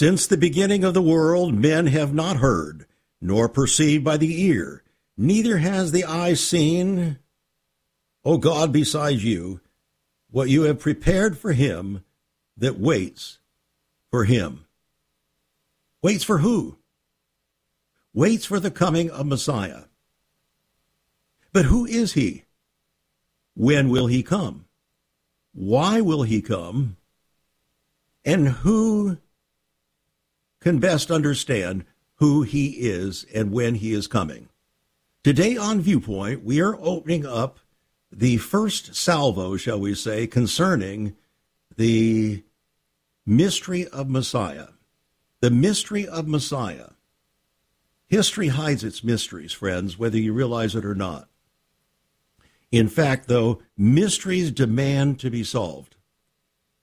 Since the beginning of the world, men have not heard, nor perceived by the ear, neither has the eye seen O God, besides you, what you have prepared for him that waits for him. Waits for who? Waits for the coming of Messiah. But who is he? When will he come? Why will he come? And who can best understand who he is and when he is coming? Today on Viewpoint, we are opening up the first salvo, shall we say, concerning the mystery of Messiah. The mystery of Messiah. History hides its mysteries, friends, whether you realize it or not. In fact, though, mysteries demand to be solved.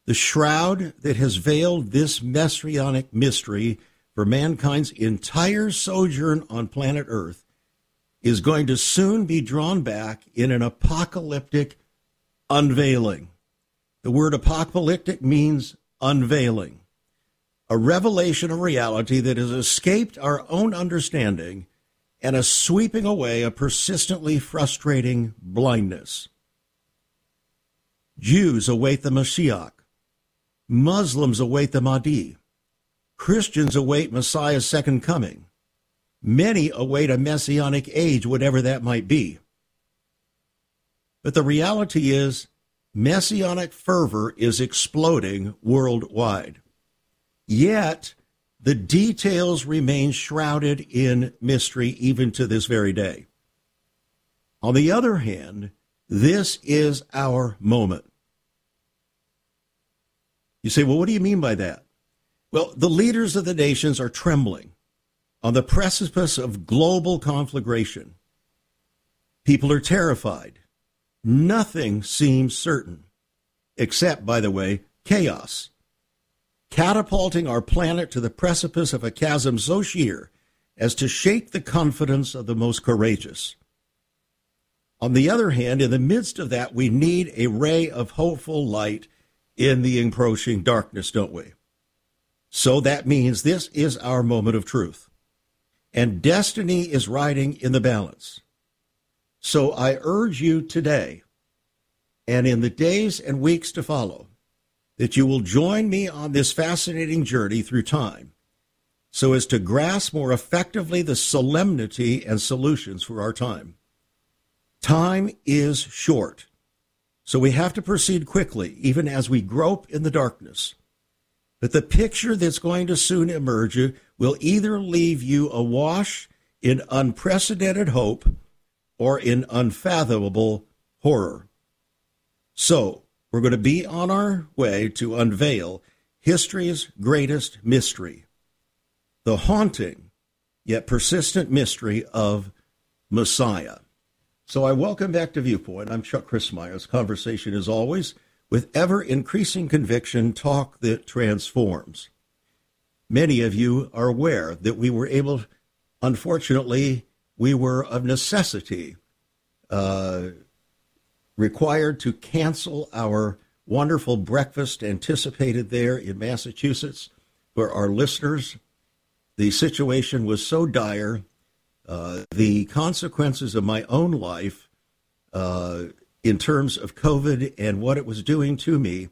The shroud that has veiled this messianic mystery for mankind's entire sojourn on planet Earth is going to soon be drawn back in an apocalyptic unveiling. The word apocalyptic means unveiling, a revelation of reality that has escaped our own understanding and a sweeping away a persistently frustrating blindness. Jews await the Mashiach. Muslims await the Mahdi. Christians await Messiah's second coming. Many await a messianic age, whatever that might be. But the reality is, messianic fervor is exploding worldwide. Yet, the details remain shrouded in mystery even to this very day. On the other hand, this is our moment. You say, well, what do you mean by that? Well, the leaders of the nations are trembling on the precipice of global conflagration. People are terrified. Nothing seems certain, except, by the way, chaos, catapulting our planet to the precipice of a chasm so sheer as to shake the confidence of the most courageous. On the other hand, in the midst of that, we need a ray of hopeful light in the encroaching darkness, don't we? So that means this is our moment of truth and destiny is riding in the balance. So I urge you today and in the days and weeks to follow that you will join me on this fascinating journey through time so as to grasp more effectively the solemnity and solutions for our time. Time is short, so we have to proceed quickly, even as we grope in the darkness. But the picture that's going to soon emerge will either leave you awash in unprecedented hope or in unfathomable horror. So, we're going to be on our way to unveil history's greatest mystery the haunting yet persistent mystery of Messiah. So, I welcome back to Viewpoint. I'm Chuck Crismier's conversation, as always, with ever increasing conviction, talk that transforms. Many of you are aware that we were able, unfortunately, we were of necessity uh, required to cancel our wonderful breakfast anticipated there in Massachusetts for our listeners. The situation was so dire. Uh, the consequences of my own life uh, in terms of COVID and what it was doing to me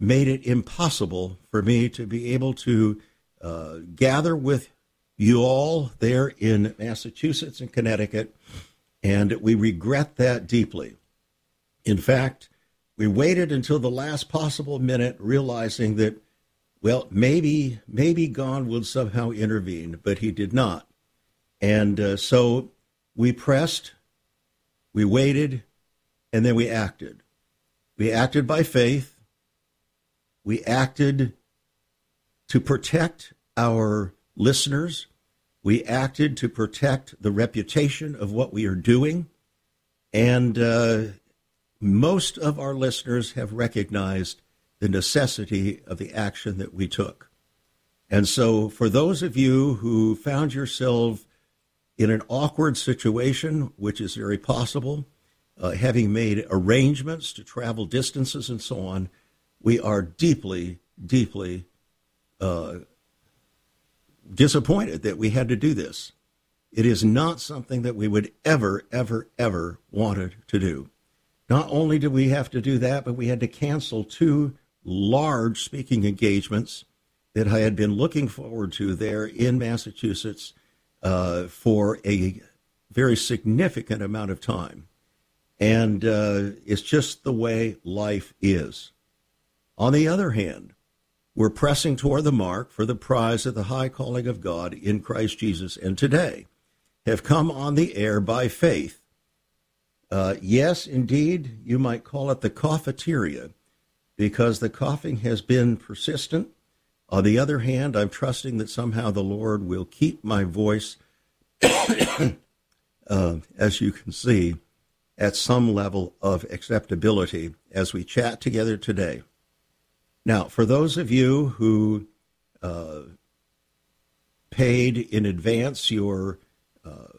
made it impossible for me to be able to uh, gather with you all there in Massachusetts and Connecticut, and we regret that deeply. In fact, we waited until the last possible minute, realizing that, well, maybe maybe God would somehow intervene, but He did not. And uh, so we pressed, we waited, and then we acted. We acted by faith. We acted to protect our listeners. We acted to protect the reputation of what we are doing. And uh, most of our listeners have recognized the necessity of the action that we took. And so, for those of you who found yourself in an awkward situation, which is very possible, uh, having made arrangements to travel distances and so on, we are deeply, deeply uh, disappointed that we had to do this. It is not something that we would ever, ever, ever wanted to do. Not only did we have to do that, but we had to cancel two large speaking engagements that I had been looking forward to there in Massachusetts uh, for a very significant amount of time. And uh, it's just the way life is. On the other hand, we're pressing toward the mark for the prize of the high calling of God in Christ Jesus, and today have come on the air by faith. Uh, yes, indeed, you might call it the cafeteria because the coughing has been persistent. On the other hand, I'm trusting that somehow the Lord will keep my voice, uh, as you can see, at some level of acceptability as we chat together today. Now, for those of you who uh, paid in advance your uh,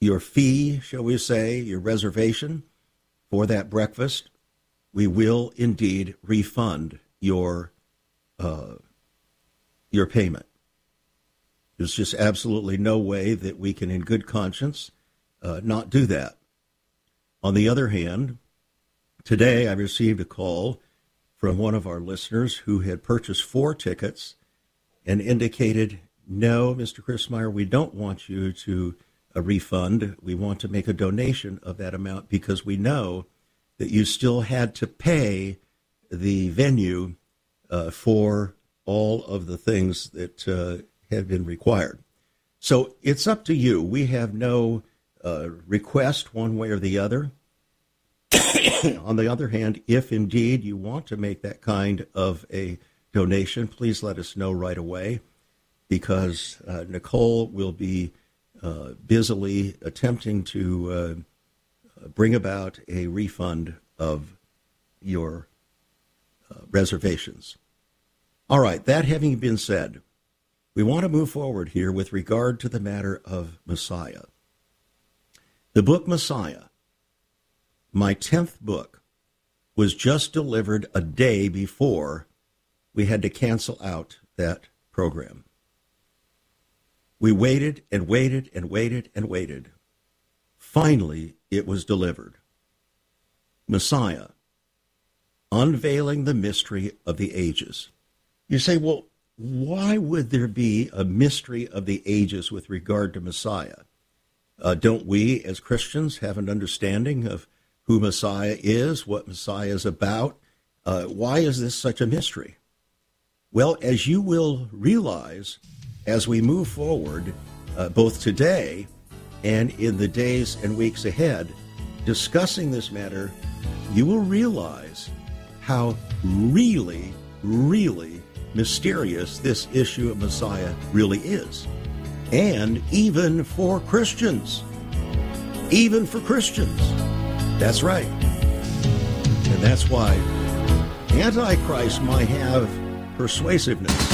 your fee, shall we say, your reservation for that breakfast, we will indeed refund your uh, your payment. There's just absolutely no way that we can, in good conscience, uh, not do that. On the other hand, Today, I received a call from one of our listeners who had purchased four tickets and indicated, No, Mr. Crismier, we don't want you to a uh, refund. We want to make a donation of that amount because we know that you still had to pay the venue uh, for all of the things that uh, had been required. So it's up to you. We have no uh, request one way or the other. on the other hand, if indeed you want to make that kind of a donation, please let us know right away because uh, Nicole will be uh, busily attempting to uh, bring about a refund of your reservations. All right, that having been said, we want to move forward here with regard to the matter of Messiah. The book Messiah my 10th book was just delivered a day before we had to cancel out that program. We waited and waited and waited and waited. Finally, it was delivered. Messiah, unveiling the mystery of the ages. You say, well, why would there be a mystery of the ages with regard to Messiah? Uh, don't we, as Christians, have an understanding of who Messiah is, what Messiah is about. Uh, why is this such a mystery? Well, as you will realize as we move forward, uh, both today and in the days and weeks ahead, discussing this matter, you will realize how really, really mysterious this issue of Messiah really is. And even for Christians. Even for Christians. That's right. And that's why Antichrist might have persuasiveness.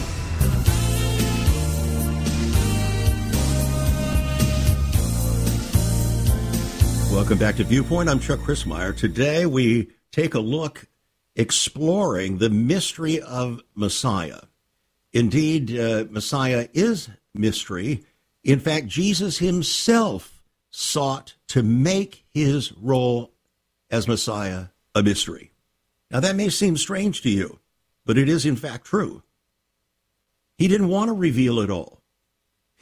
Welcome back to Viewpoint. I'm Chuck Crismier. Today we take a look exploring the mystery of Messiah. Indeed, uh, Messiah is mystery. In fact, Jesus himself sought to make his role as Messiah a mystery. Now, that may seem strange to you, but it is in fact true. He didn't want to reveal it all.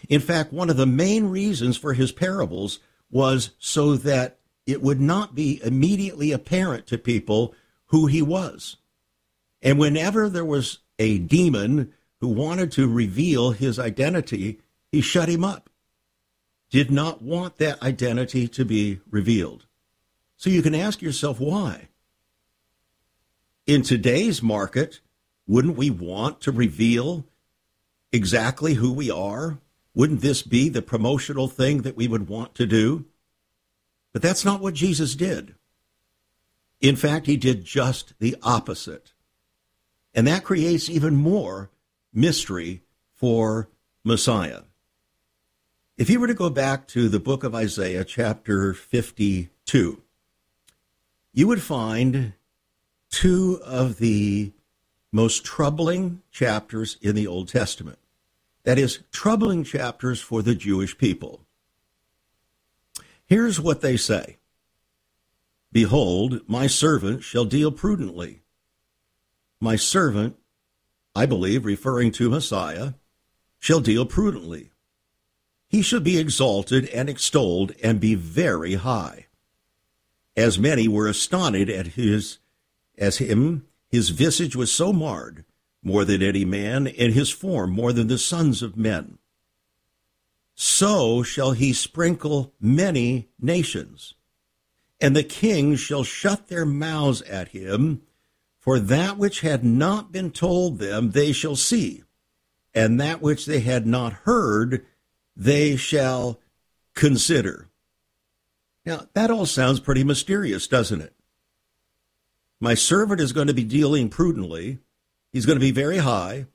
In fact, one of the main reasons for his parables was so that it would not be immediately apparent to people who he was. And whenever there was a demon who wanted to reveal his identity, he shut him up. Did not want that identity to be revealed. So you can ask yourself why. In today's market, wouldn't we want to reveal exactly who we are? Wouldn't this be the promotional thing that we would want to do? But that's not what Jesus did. In fact, he did just the opposite. And that creates even more mystery for Messiah. If you were to go back to the book of Isaiah, chapter 52, you would find two of the most troubling chapters in the Old Testament. That is, troubling chapters for the Jewish people. Here's what they say Behold, my servant shall deal prudently. My servant, I believe, referring to Messiah, shall deal prudently. He shall be exalted and extolled and be very high. As many were astonished at his, as him, his visage was so marred, more than any man, and his form more than the sons of men so shall he sprinkle many nations. And the kings shall shut their mouths at him, for that which had not been told them they shall see, and that which they had not heard they shall consider. Now, that all sounds pretty mysterious, doesn't it? My servant is going to be dealing prudently. He's going to be very high.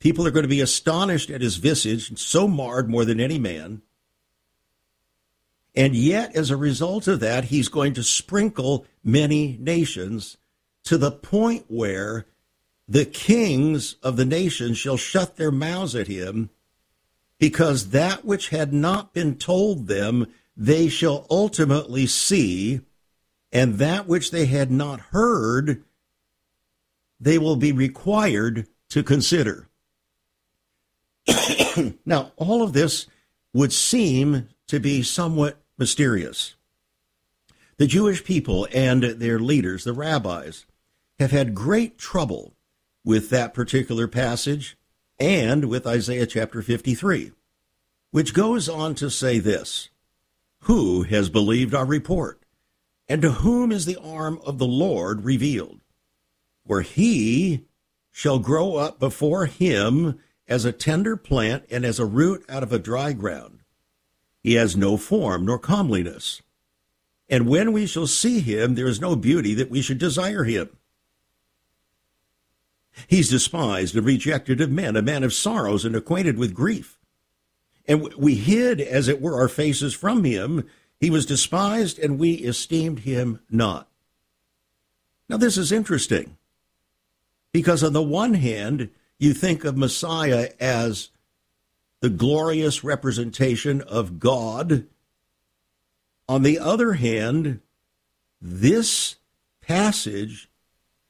People are going to be astonished at his visage, so marred more than any man. And yet, as a result of that, he's going to sprinkle many nations to the point where the kings of the nations shall shut their mouths at him, because that which had not been told them they shall ultimately see, and that which they had not heard they will be required to consider. now, all of this would seem to be somewhat mysterious. The Jewish people and their leaders, the rabbis, have had great trouble with that particular passage and with Isaiah chapter 53, which goes on to say this Who has believed our report? And to whom is the arm of the Lord revealed? Where he shall grow up before him as a tender plant and as a root out of a dry ground. He has no form nor comeliness. And when we shall see him, there is no beauty that we should desire him. He's despised and rejected of men, a man of sorrows and acquainted with grief. And we hid, as it were, our faces from him. He was despised, and we esteemed him not. Now, this is interesting because, on the one hand, you think of Messiah as the glorious representation of God. On the other hand, this passage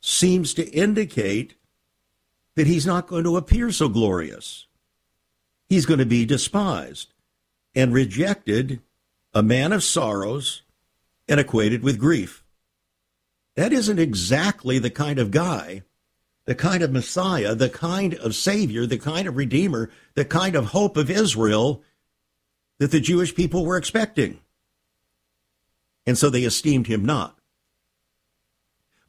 seems to indicate that he's not going to appear so glorious. He's going to be despised and rejected, a man of sorrows and acquainted with grief. That isn't exactly the kind of guy the kind of Messiah, the kind of Savior, the kind of Redeemer, the kind of hope of Israel that the Jewish people were expecting. And so they esteemed him not.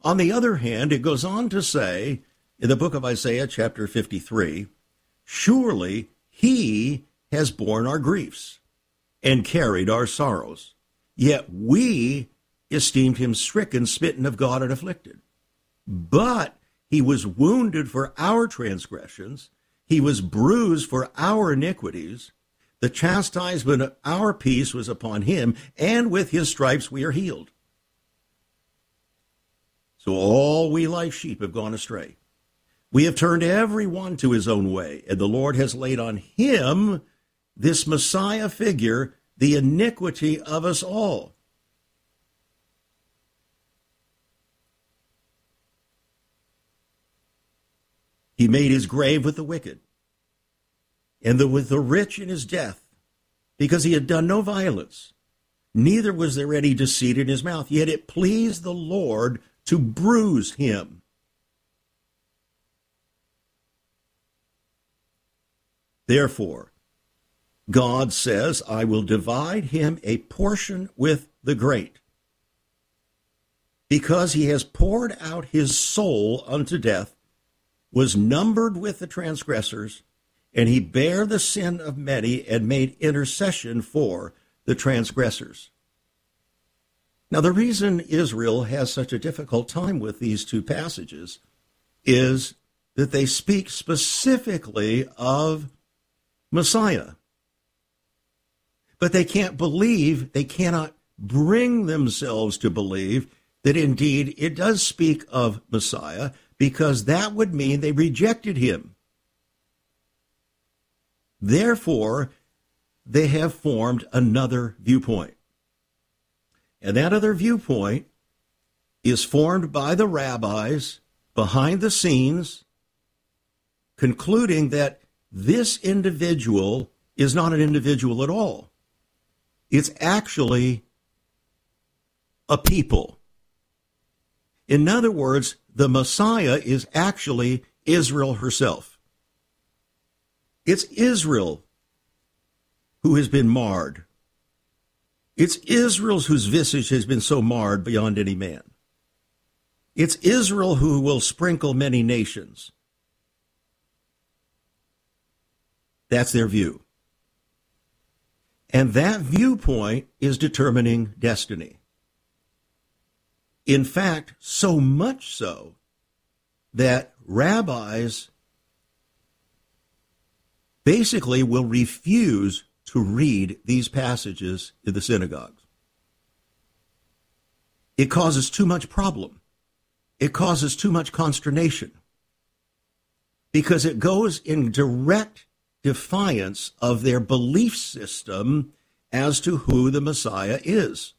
On the other hand, it goes on to say in the book of Isaiah, chapter 53, surely he has borne our griefs and carried our sorrows. Yet we esteemed him stricken, smitten of God, and afflicted. But he was wounded for our transgressions, he was bruised for our iniquities. The chastisement of our peace was upon him, and with his stripes we are healed. So all we like sheep have gone astray. We have turned every one to his own way, and the Lord has laid on him, this Messiah figure, the iniquity of us all. He made his grave with the wicked and the, with the rich in his death, because he had done no violence, neither was there any deceit in his mouth. Yet it pleased the Lord to bruise him. Therefore, God says, I will divide him a portion with the great, because he has poured out his soul unto death, was numbered with the transgressors, and he bare the sin of many and made intercession for the transgressors. Now, the reason Israel has such a difficult time with these two passages is that they speak specifically of Messiah. But they can't believe, they cannot bring themselves to believe that indeed it does speak of Messiah because that would mean they rejected him. Therefore, they have formed another viewpoint. And that other viewpoint is formed by the rabbis behind the scenes, concluding that this individual is not an individual at all. It's actually a people. In other words, the Messiah is actually Israel herself. It's Israel who has been marred. It's Israel's whose visage has been so marred beyond any man. It's Israel who will sprinkle many nations. That's their view. And that viewpoint is determining destiny. In fact, so much so that rabbis basically will refuse to read these passages in the synagogues. It causes too much problem. It causes too much consternation because it goes in direct defiance of their belief system as to who the Messiah is.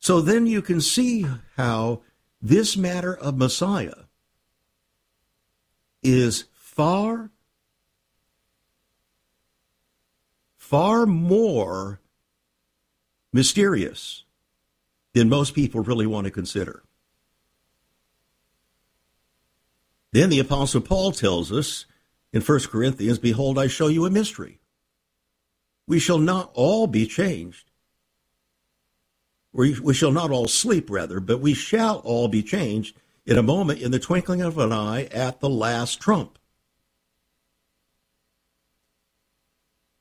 So then you can see how this matter of Messiah is far, far more mysterious than most people really want to consider. Then the Apostle Paul tells us in 1 Corinthians, Behold, I show you a mystery. We shall not all be changed. We, we shall not all sleep, rather, but we shall all be changed in a moment, in the twinkling of an eye, at the last trump.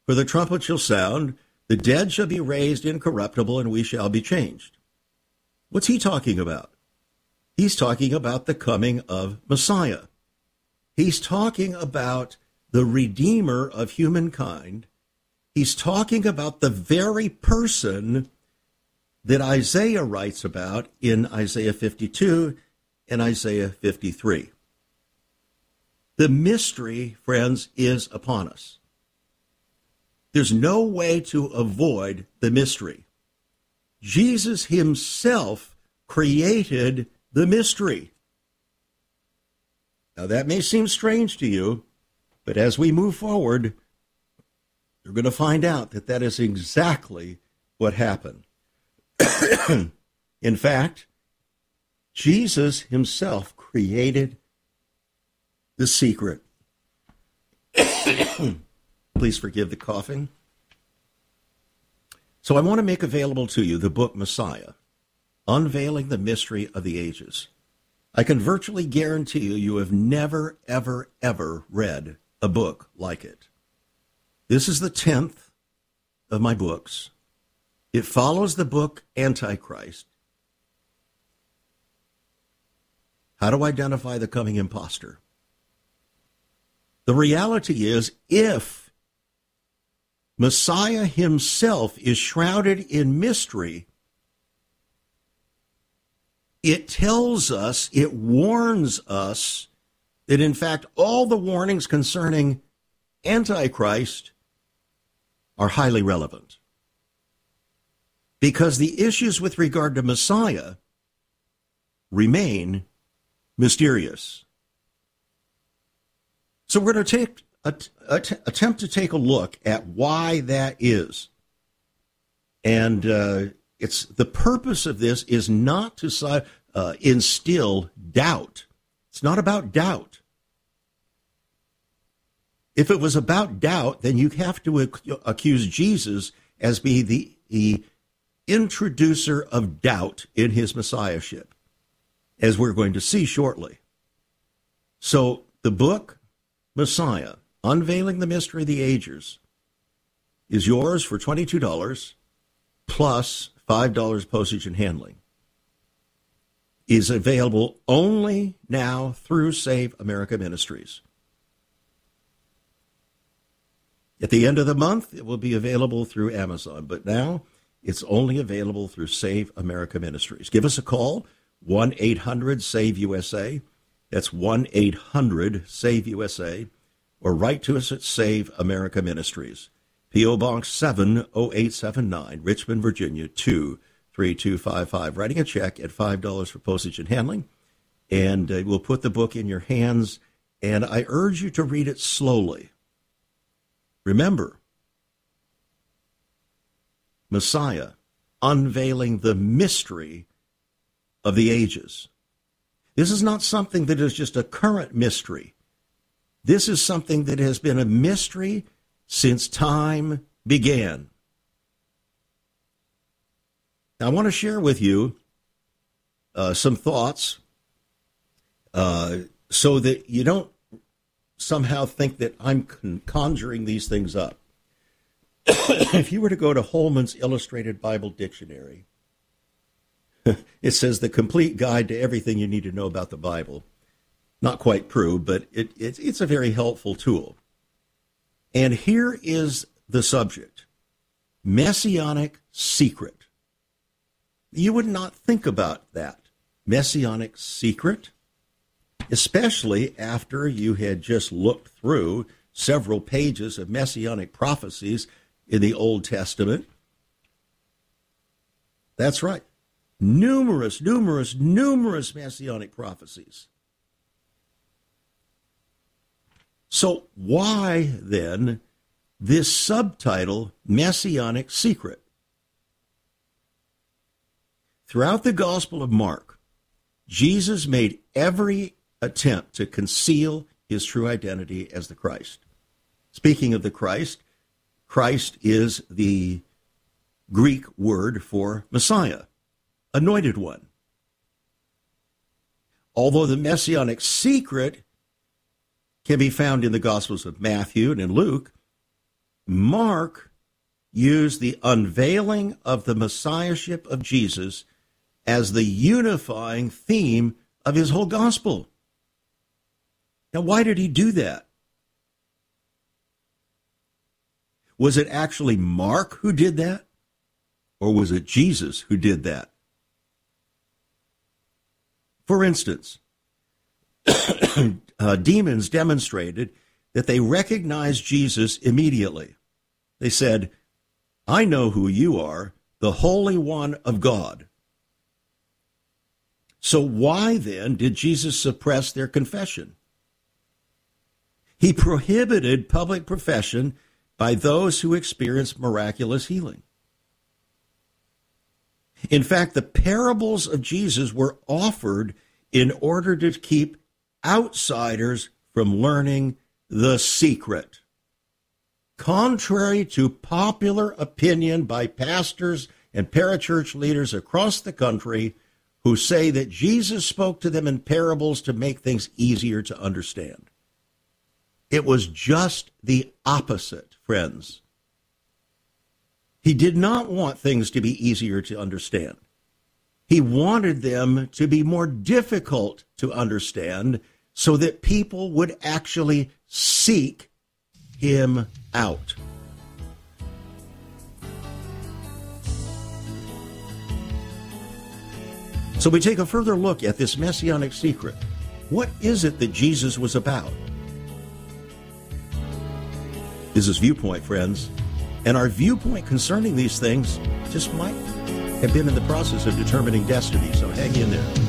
For the trumpet shall sound, the dead shall be raised incorruptible, and we shall be changed. What's he talking about? He's talking about the coming of Messiah. He's talking about the Redeemer of humankind. He's talking about the very person that Isaiah writes about in Isaiah 52 and Isaiah 53. The mystery, friends, is upon us. There's no way to avoid the mystery. Jesus himself created the mystery. Now, that may seem strange to you, but as we move forward, you're going to find out that that is exactly what happened. In fact, Jesus himself created the secret. Please forgive the coughing. So, I want to make available to you the book Messiah, Unveiling the Mystery of the Ages. I can virtually guarantee you, you have never, ever, ever read a book like it. This is the 10th of my books. It follows the book Antichrist. How to identify the coming impostor. The reality is, if Messiah himself is shrouded in mystery, it tells us, it warns us that in fact all the warnings concerning Antichrist are highly relevant. Because the issues with regard to Messiah remain mysterious. So we're going to take attempt to take a look at why that is. And uh, it's the purpose of this is not to uh, instill doubt. It's not about doubt. If it was about doubt, then you have to accuse Jesus as being the, the introducer of doubt in his messiahship, as we're going to see shortly. So the book Messiah, Unveiling the Mystery of the Ages, is yours for $22 plus $5 postage and handling. Is available only now through Save America Ministries. At the end of the month, it will be available through Amazon, but now it's only available through Save America Ministries. Give us a call, 1 800 SAVE USA. That's 1 800 SAVE USA. Or write to us at Save America Ministries. P.O. Box 70879, Richmond, Virginia 23255. Writing a check at $5 for postage and handling. And uh, we'll put the book in your hands. And I urge you to read it slowly. Remember, Messiah unveiling the mystery of the ages. This is not something that is just a current mystery. This is something that has been a mystery since time began. I want to share with you uh, some thoughts uh, so that you don't somehow think that I'm conjuring these things up. If you were to go to Holman's Illustrated Bible Dictionary, it says the complete guide to everything you need to know about the Bible. Not quite true, but it, it, it's a very helpful tool. And here is the subject Messianic secret. You would not think about that. Messianic secret, especially after you had just looked through several pages of messianic prophecies in the Old Testament. That's right. Numerous, numerous, numerous messianic prophecies. So, why then this subtitle, Messianic Secret? Throughout the Gospel of Mark, Jesus made every attempt to conceal his true identity as the Christ. Speaking of the Christ, Christ is the Greek word for Messiah, anointed one. Although the messianic secret can be found in the Gospels of Matthew and in Luke, Mark used the unveiling of the Messiahship of Jesus as the unifying theme of his whole gospel. Now, why did he do that? Was it actually Mark who did that? Or was it Jesus who did that? For instance, uh, demons demonstrated that they recognized Jesus immediately. They said, I know who you are, the Holy One of God. So, why then did Jesus suppress their confession? He prohibited public profession by those who experience miraculous healing. In fact, the parables of Jesus were offered in order to keep outsiders from learning the secret. Contrary to popular opinion by pastors and parachurch leaders across the country who say that Jesus spoke to them in parables to make things easier to understand. It was just the opposite, friends. He did not want things to be easier to understand. He wanted them to be more difficult to understand so that people would actually seek him out. So we take a further look at this messianic secret. What is it that Jesus was about? This is Viewpoint, friends. And our viewpoint concerning these things just might have been in the process of determining destiny. So hang in there.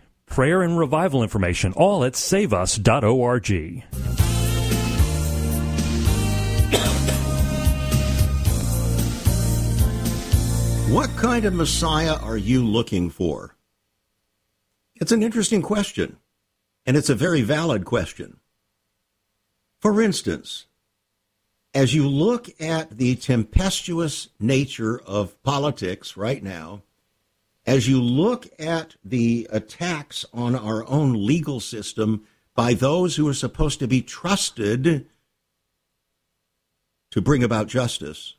prayer and revival information, all at saveus.org. What kind of Messiah are you looking for? It's an interesting question, and it's a very valid question. For instance, as you look at the tempestuous nature of politics right now, as you look at the attacks on our own legal system by those who are supposed to be trusted to bring about justice,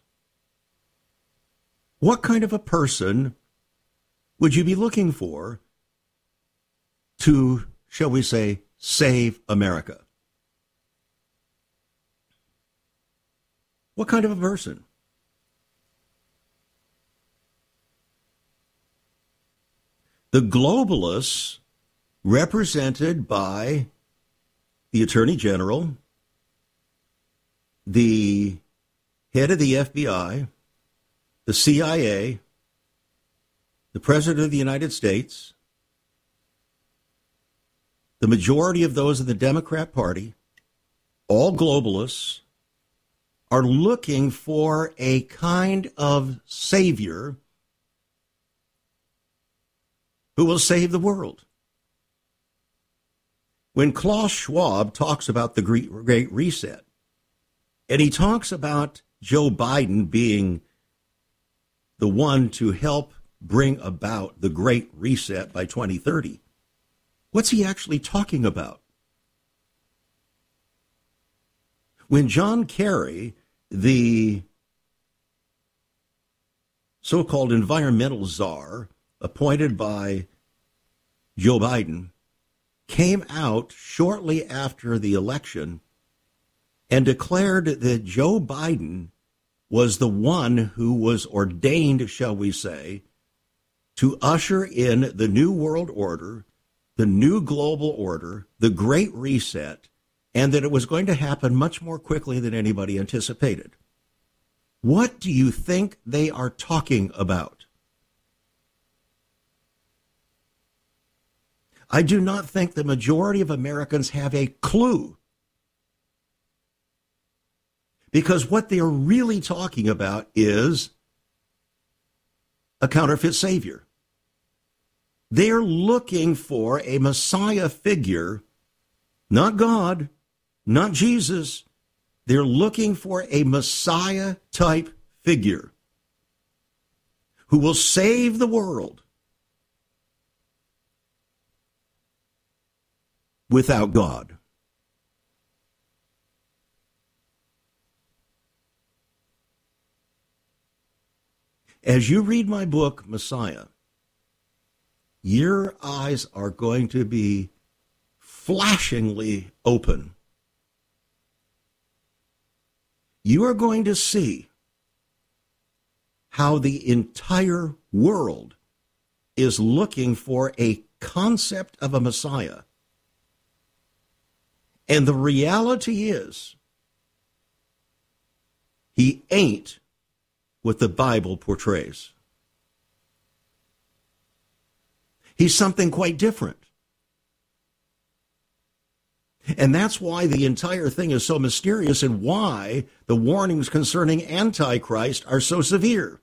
what kind of a person would you be looking for to, shall we say, save America? What kind of a person? The globalists, represented by the Attorney General, the head of the FBI, the CIA, the President of the United States, the majority of those in the Democrat Party, all globalists, are looking for a kind of savior who will save the world. When Klaus Schwab talks about the Great Reset, and he talks about Joe Biden being the one to help bring about the Great Reset by 2030, what's he actually talking about? When John Kerry, the so called environmental czar, appointed by Joe Biden, came out shortly after the election and declared that Joe Biden was the one who was ordained, shall we say, to usher in the new world order, the new global order, the great reset, and that it was going to happen much more quickly than anybody anticipated. What do you think they are talking about? I do not think the majority of Americans have a clue. Because what they're really talking about is a counterfeit savior. They're looking for a Messiah figure, not God, not Jesus. They're looking for a Messiah type figure who will save the world without God. As you read my book, Messiah, your eyes are going to be flashingly open. You are going to see how the entire world is looking for a concept of a Messiah and the reality is, he ain't what the Bible portrays. He's something quite different. And that's why the entire thing is so mysterious and why the warnings concerning Antichrist are so severe.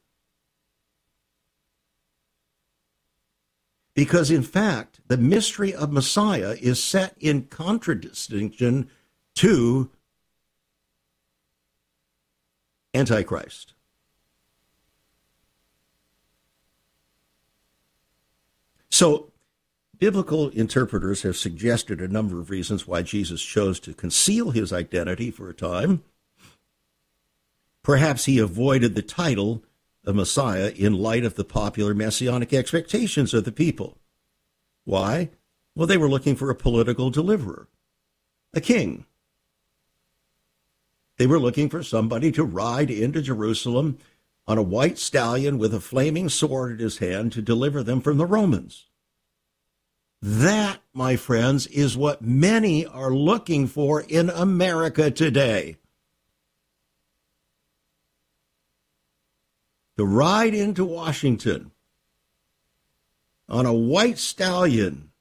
Because, in fact, the mystery of Messiah is set in contradistinction to Antichrist. So, biblical interpreters have suggested a number of reasons why Jesus chose to conceal his identity for a time. Perhaps he avoided the title of Messiah in light of the popular messianic expectations of the people. Why? Well, they were looking for a political deliverer, a king. They were looking for somebody to ride into Jerusalem on a white stallion with a flaming sword in his hand to deliver them from the Romans. That, my friends, is what many are looking for in America today. To ride into Washington on a white stallion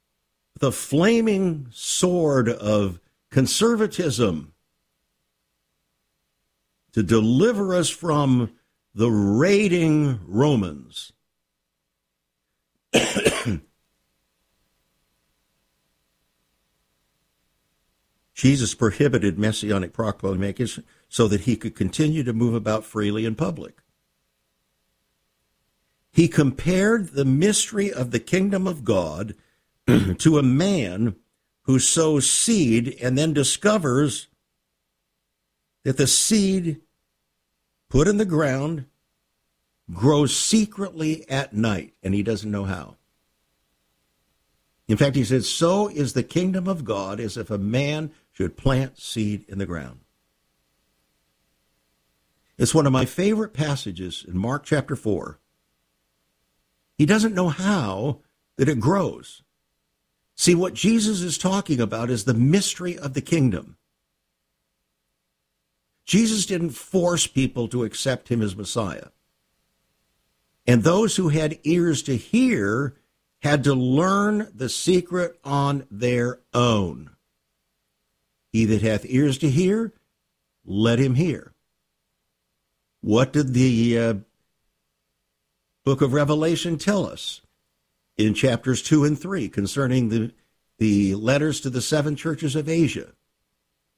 a flaming sword of conservatism to deliver us from the raiding Romans. Jesus prohibited messianic proclamations so that he could continue to move about freely in public. He compared the mystery of the kingdom of God to a man who sows seed and then discovers that the seed put in the ground, grows secretly at night, and he doesn't know how. In fact, he said, So is the kingdom of God as if a man should plant seed in the ground. It's one of my favorite passages in Mark chapter 4. He doesn't know how that it grows. See, what Jesus is talking about is the mystery of the kingdom. Jesus didn't force people to accept him as Messiah. And those who had ears to hear had to learn the secret on their own. He that hath ears to hear, let him hear. What did the uh, book of Revelation tell us in chapters 2 and 3 concerning the, the letters to the seven churches of Asia?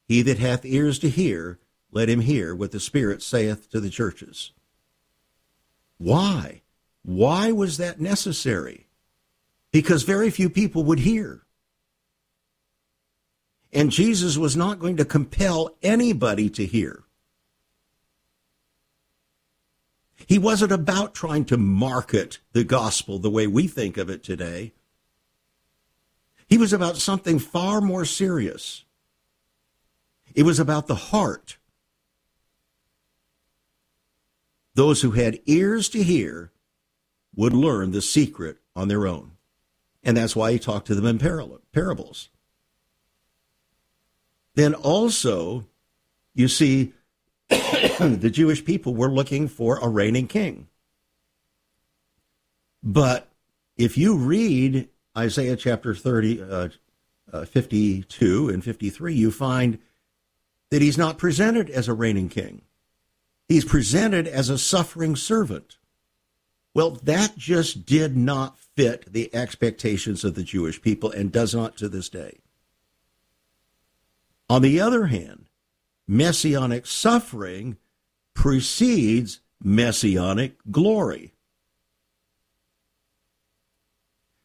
He that hath ears to hear, let him hear what the Spirit saith to the churches. Why? Why was that necessary? Because very few people would hear. And Jesus was not going to compel anybody to hear. He wasn't about trying to market the gospel the way we think of it today. He was about something far more serious. It was about the heart Those who had ears to hear would learn the secret on their own. And that's why he talked to them in parables. Then also, you see, the Jewish people were looking for a reigning king. But if you read Isaiah chapter 30, uh, uh, 52 and 53, you find that he's not presented as a reigning king. He's presented as a suffering servant. Well, that just did not fit the expectations of the Jewish people and does not to this day. On the other hand, messianic suffering precedes messianic glory.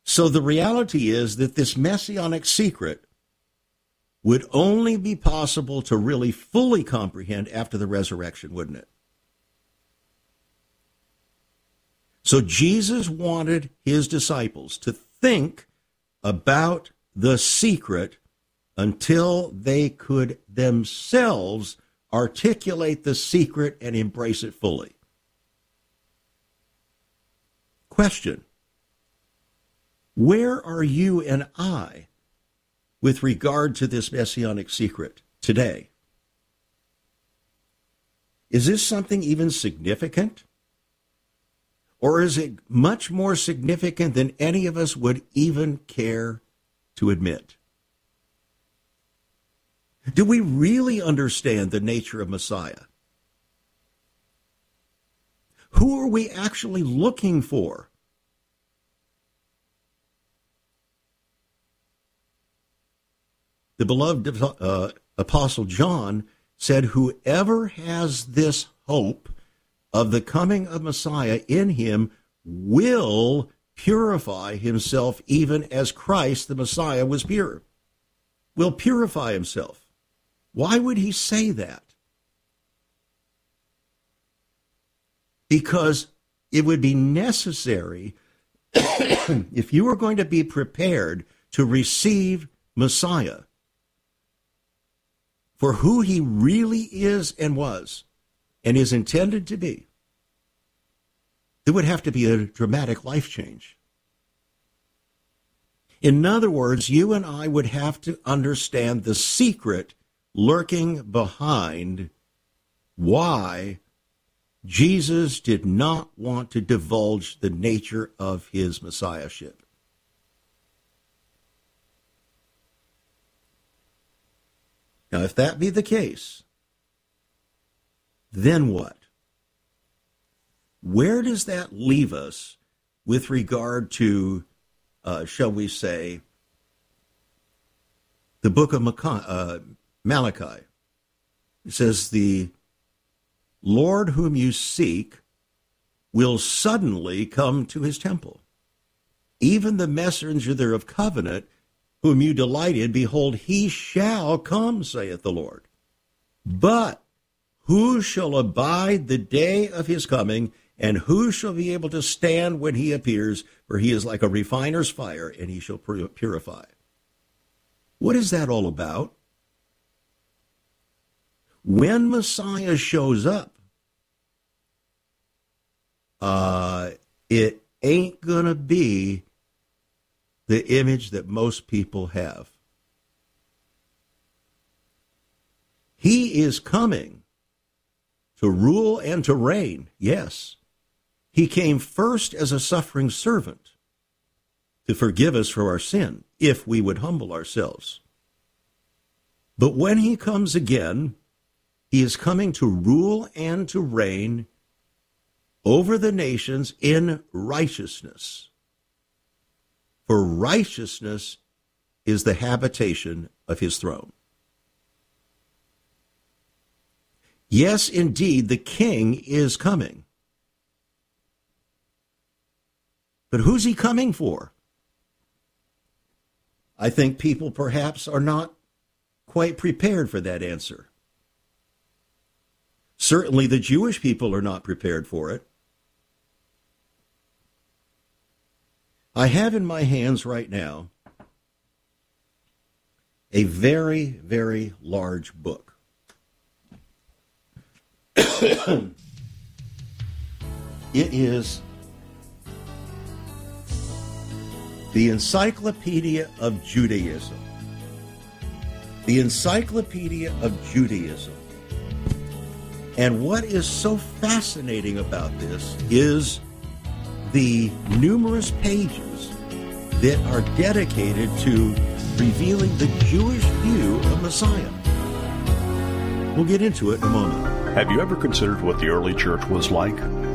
So the reality is that this messianic secret would only be possible to really fully comprehend after the resurrection, wouldn't it? So Jesus wanted his disciples to think about the secret until they could themselves articulate the secret and embrace it fully. Question Where are you and I with regard to this messianic secret today? Is this something even significant? Or is it much more significant than any of us would even care to admit? Do we really understand the nature of Messiah? Who are we actually looking for? The beloved uh, Apostle John said, Whoever has this hope of the coming of Messiah in him will purify himself even as Christ the Messiah was pure. Will purify himself. Why would he say that? Because it would be necessary if you were going to be prepared to receive Messiah for who he really is and was and is intended to be, there would have to be a dramatic life change. In other words, you and I would have to understand the secret lurking behind why Jesus did not want to divulge the nature of his messiahship. Now, if that be the case, then what? Where does that leave us with regard to, uh, shall we say, the book of uh, Malachi? It says, The Lord whom you seek will suddenly come to his temple. Even the messenger of covenant whom you delighted, behold, he shall come, saith the Lord. But who shall abide the day of his coming, and who shall be able to stand when he appears? For he is like a refiner's fire, and he shall purify. What is that all about? When Messiah shows up, uh, it ain't going to be the image that most people have. He is coming to rule and to reign, yes. He came first as a suffering servant to forgive us for our sin if we would humble ourselves. But when he comes again, he is coming to rule and to reign over the nations in righteousness. For righteousness is the habitation of his throne. Yes, indeed, the king is coming. But who's he coming for? I think people perhaps are not quite prepared for that answer. Certainly, the Jewish people are not prepared for it. I have in my hands right now a very, very large book. it is the Encyclopedia of Judaism. The Encyclopedia of Judaism. And what is so fascinating about this is the numerous pages that are dedicated to revealing the Jewish view of Messiah. We'll get into it in a moment. Have you ever considered what the early church was like?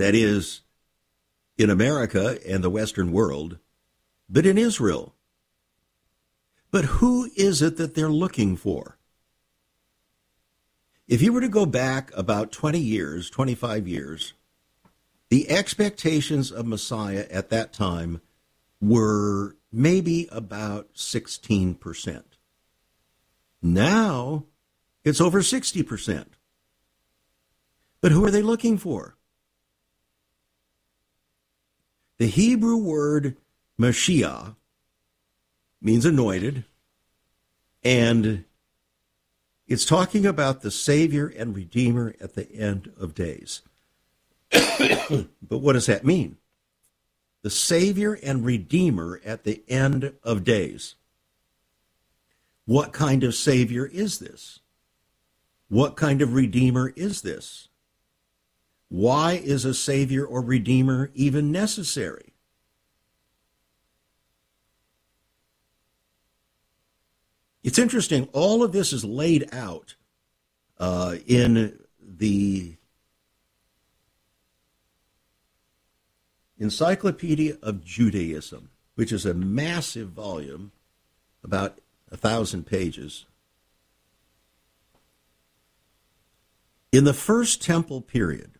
that is, in America and the Western world, but in Israel. But who is it that they're looking for? If you were to go back about 20 years, 25 years, the expectations of Messiah at that time were maybe about 16%. Now it's over 60%. But who are they looking for? The Hebrew word Mashiach means anointed, and it's talking about the Savior and Redeemer at the end of days. but what does that mean? The Savior and Redeemer at the end of days. What kind of Savior is this? What kind of Redeemer is this? Why is a Savior or Redeemer even necessary? It's interesting, all of this is laid out uh, in the Encyclopedia of Judaism, which is a massive volume, about a thousand pages. In the first temple period,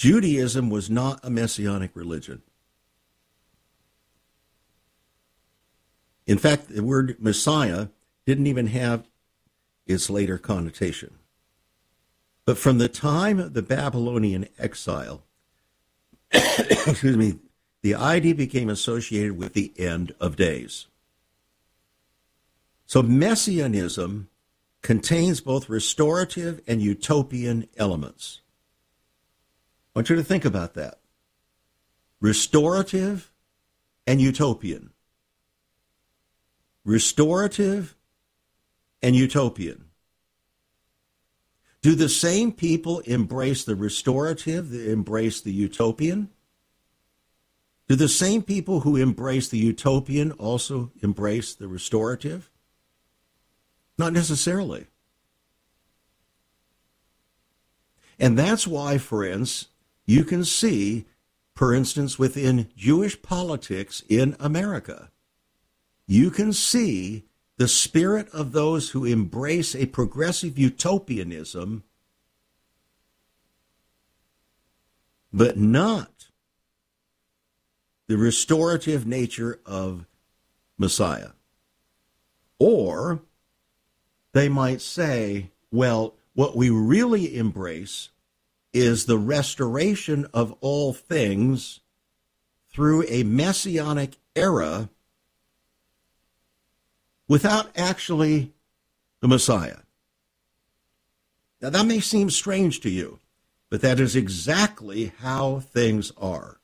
Judaism was not a messianic religion. In fact, the word Messiah didn't even have its later connotation. But from the time of the Babylonian exile, excuse me, the idea became associated with the end of days. So messianism contains both restorative and utopian elements. I want you to think about that. Restorative and utopian. Restorative and utopian. Do the same people embrace the restorative embrace the utopian? Do the same people who embrace the utopian also embrace the restorative? Not necessarily. And that's why, friends, you can see, for instance, within Jewish politics in America, you can see the spirit of those who embrace a progressive utopianism, but not the restorative nature of Messiah. Or they might say, well, what we really embrace is the restoration of all things through a messianic era without actually the Messiah. Now, that may seem strange to you, but that is exactly how things are.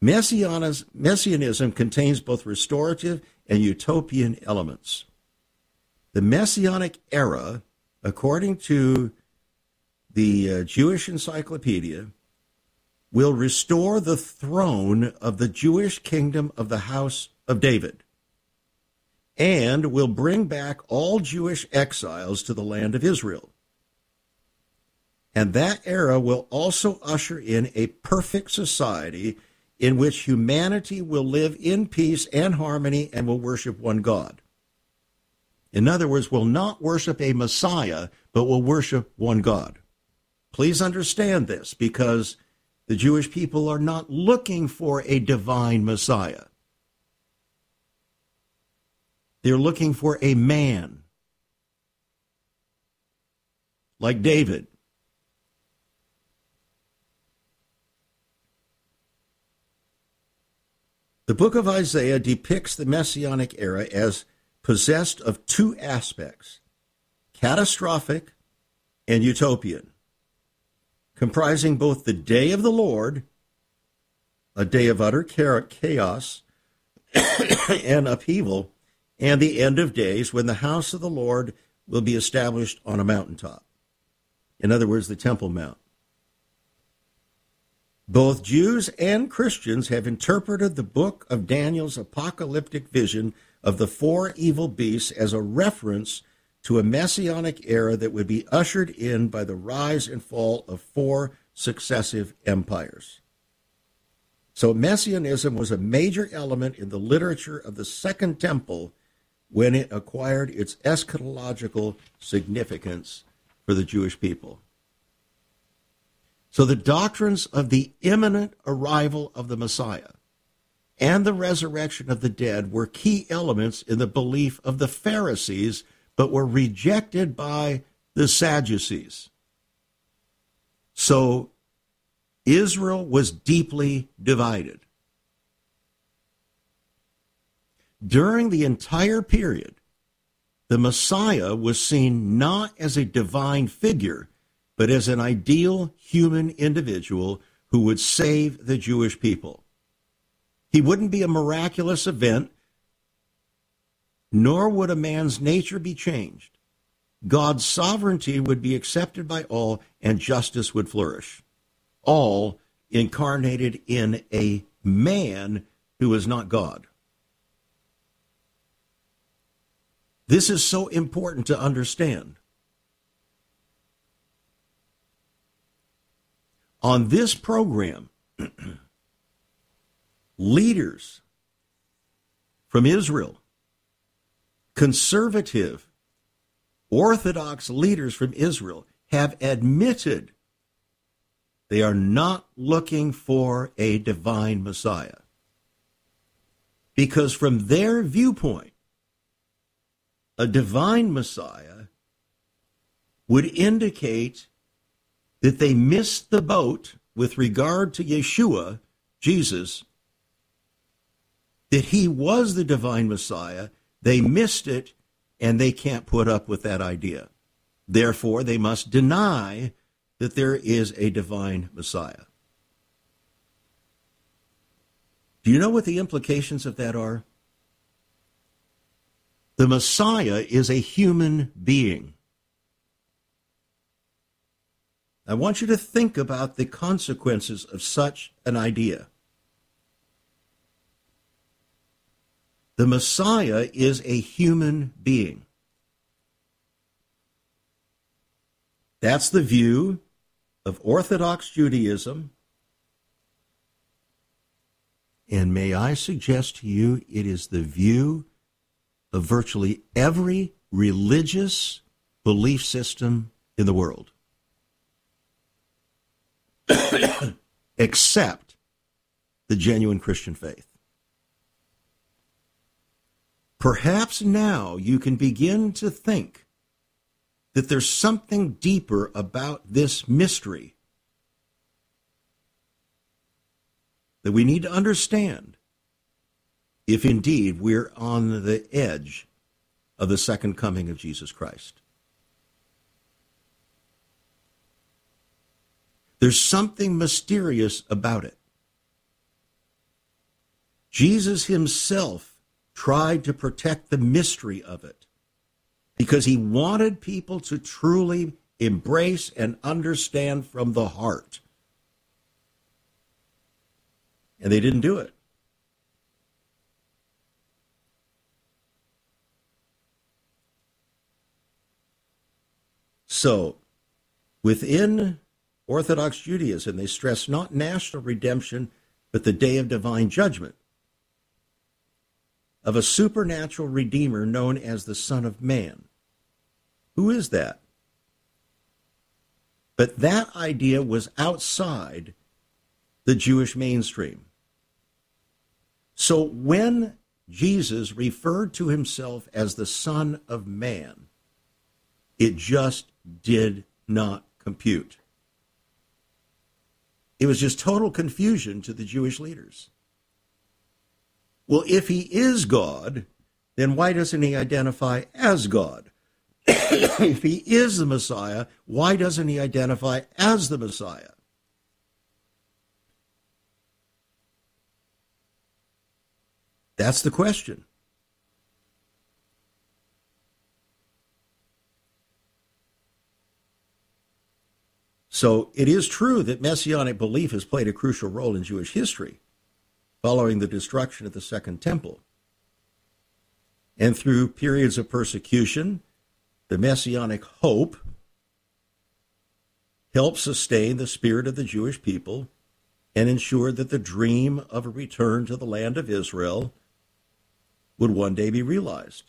Messianism contains both restorative and utopian elements. The Messianic era, according to the uh, Jewish Encyclopedia, will restore the throne of the Jewish kingdom of the house of David and will bring back all Jewish exiles to the land of Israel. And that era will also usher in a perfect society in which humanity will live in peace and harmony and will worship one God. In other words, will not worship a Messiah, but will worship one God. Please understand this because the Jewish people are not looking for a divine Messiah. They're looking for a man like David. The book of Isaiah depicts the Messianic era as possessed of two aspects catastrophic and utopian comprising both the day of the Lord, a day of utter chaos and upheaval, and the end of days when the house of the Lord will be established on a mountaintop. In other words, the Temple Mount. Both Jews and Christians have interpreted the book of Daniel's apocalyptic vision of the four evil beasts as a reference to a messianic era that would be ushered in by the rise and fall of four successive empires. So, messianism was a major element in the literature of the Second Temple when it acquired its eschatological significance for the Jewish people. So the doctrines of the imminent arrival of the Messiah and the resurrection of the dead were key elements in the belief of the Pharisees, but were rejected by the Sadducees. So Israel was deeply divided. During the entire period, the Messiah was seen not as a divine figure, but as an ideal human individual who would save the Jewish people. He wouldn't be a miraculous event, nor would a man's nature be changed. God's sovereignty would be accepted by all, and justice would flourish. All incarnated in a man who is not God. This is so important to understand. On this program, leaders from Israel, conservative, Orthodox leaders from Israel have admitted they are not looking for a divine Messiah. Because from their viewpoint, a divine Messiah would indicate that they missed the boat with regard to Yeshua, Jesus, that he was the divine Messiah. They missed it, and they can't put up with that idea. Therefore, they must deny that there is a divine Messiah. Do you know what the implications of that are? The Messiah is a human being. I want you to think about the consequences of such an idea. The Messiah is a human being. That's the view of Orthodox Judaism. And may I suggest to you, it is the view of virtually every religious belief system in the world, except the genuine Christian faith. Perhaps now you can begin to think that there's something deeper about this mystery that we need to understand if indeed we're on the edge of the second coming of Jesus Christ. There's something mysterious about it. Jesus himself tried to protect the mystery of it because he wanted people to truly embrace and understand from the heart. And they didn't do it. So, within Orthodox Judaism, they stress not national redemption, but the day of divine judgment of a supernatural Redeemer known as the Son of Man. Who is that? But that idea was outside the Jewish mainstream. So when Jesus referred to himself as the Son of Man, it just did not compute. It was just total confusion to the Jewish leaders. Well, if he is God, then why doesn't he identify as God? if he is the Messiah, why doesn't he identify as the Messiah? That's the question. So it is true that messianic belief has played a crucial role in Jewish history following the destruction of the Second Temple. And through periods of persecution, the messianic hope helped sustain the spirit of the Jewish people and ensured that the dream of a return to the land of Israel would one day be realized.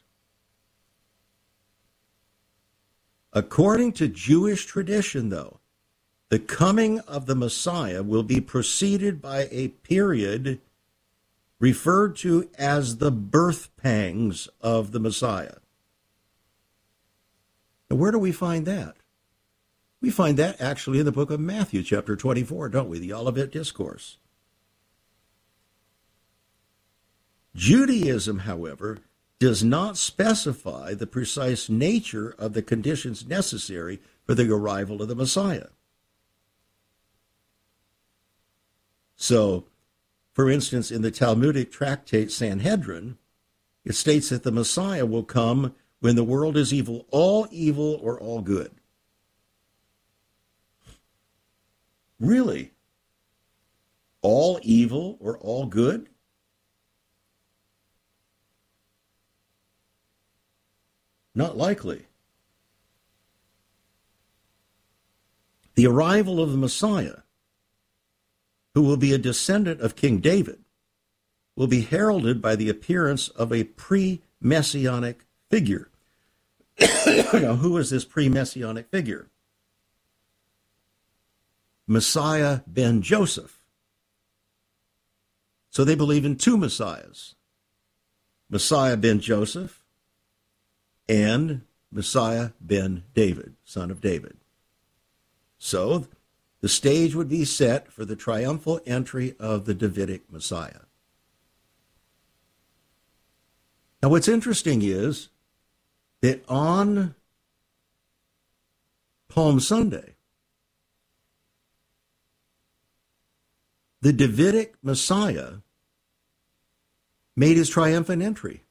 According to Jewish tradition, though, the coming of the Messiah will be preceded by a period referred to as the birth pangs of the Messiah. Now, where do we find that? We find that actually in the book of Matthew, chapter 24, don't we? The Olivet Discourse. Judaism, however, does not specify the precise nature of the conditions necessary for the arrival of the Messiah. So, for instance, in the Talmudic tractate Sanhedrin, it states that the Messiah will come when the world is evil, all evil or all good. Really? All evil or all good? Not likely. The arrival of the Messiah, who will be a descendant of King David, will be heralded by the appearance of a pre messianic figure. now, who is this pre messianic figure? Messiah ben Joseph. So they believe in two Messiahs Messiah ben Joseph and Messiah ben David, son of David. So the stage would be set for the triumphal entry of the Davidic Messiah. Now, what's interesting is that on Palm Sunday, the Davidic Messiah made his triumphant entry.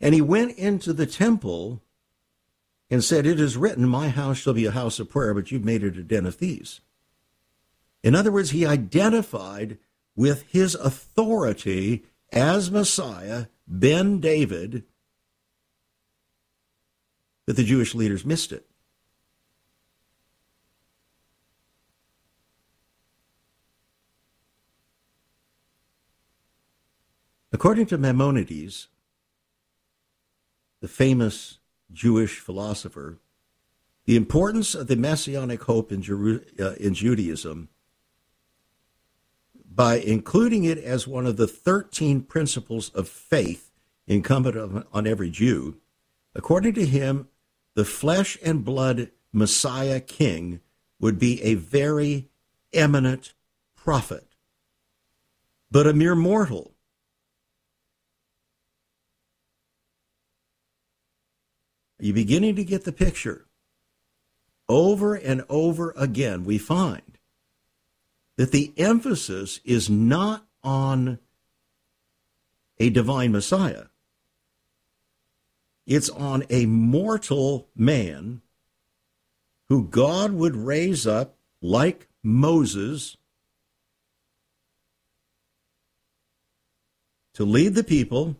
And he went into the temple and said, It is written, My house shall be a house of prayer, but you've made it a den of thieves. In other words, he identified with his authority as Messiah, Ben David, that the Jewish leaders missed it. According to Maimonides, the famous Jewish philosopher, the importance of the messianic hope in, Jeru- uh, in Judaism by including it as one of the 13 principles of faith incumbent on, on every Jew, according to him, the flesh and blood Messiah king would be a very eminent prophet, but a mere mortal Are you beginning to get the picture? Over and over again, we find that the emphasis is not on a divine Messiah, it's on a mortal man who God would raise up like Moses to lead the people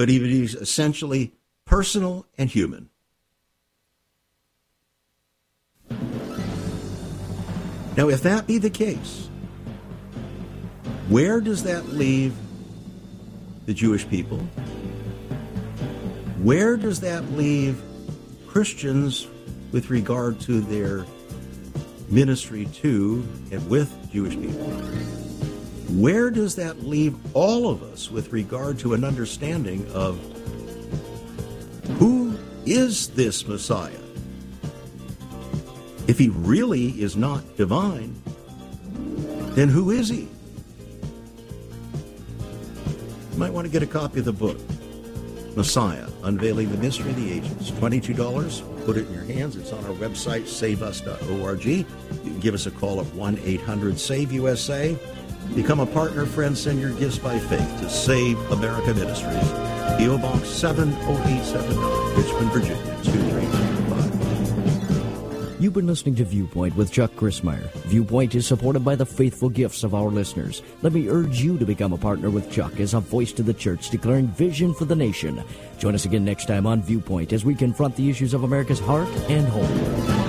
but he is essentially personal and human. Now, if that be the case, where does that leave the Jewish people? Where does that leave Christians with regard to their ministry to and with Jewish people? Where does that leave all of us with regard to an understanding of who is this Messiah? If he really is not divine, then who is he? You might want to get a copy of the book, Messiah, Unveiling the Mystery of the Ages. $22. Put it in your hands. It's on our website, saveus.org. You can give us a call at 1 800 SAVE USA. Become a partner, friend. Send your gifts by faith to Save America Ministries. P.O. Box 70879, Richmond, Virginia 23225. You've been listening to Viewpoint with Chuck Crismier. Viewpoint is supported by the faithful gifts of our listeners. Let me urge you to become a partner with Chuck as a voice to the church declaring vision for the nation. Join us again next time on Viewpoint as we confront the issues of America's heart and home.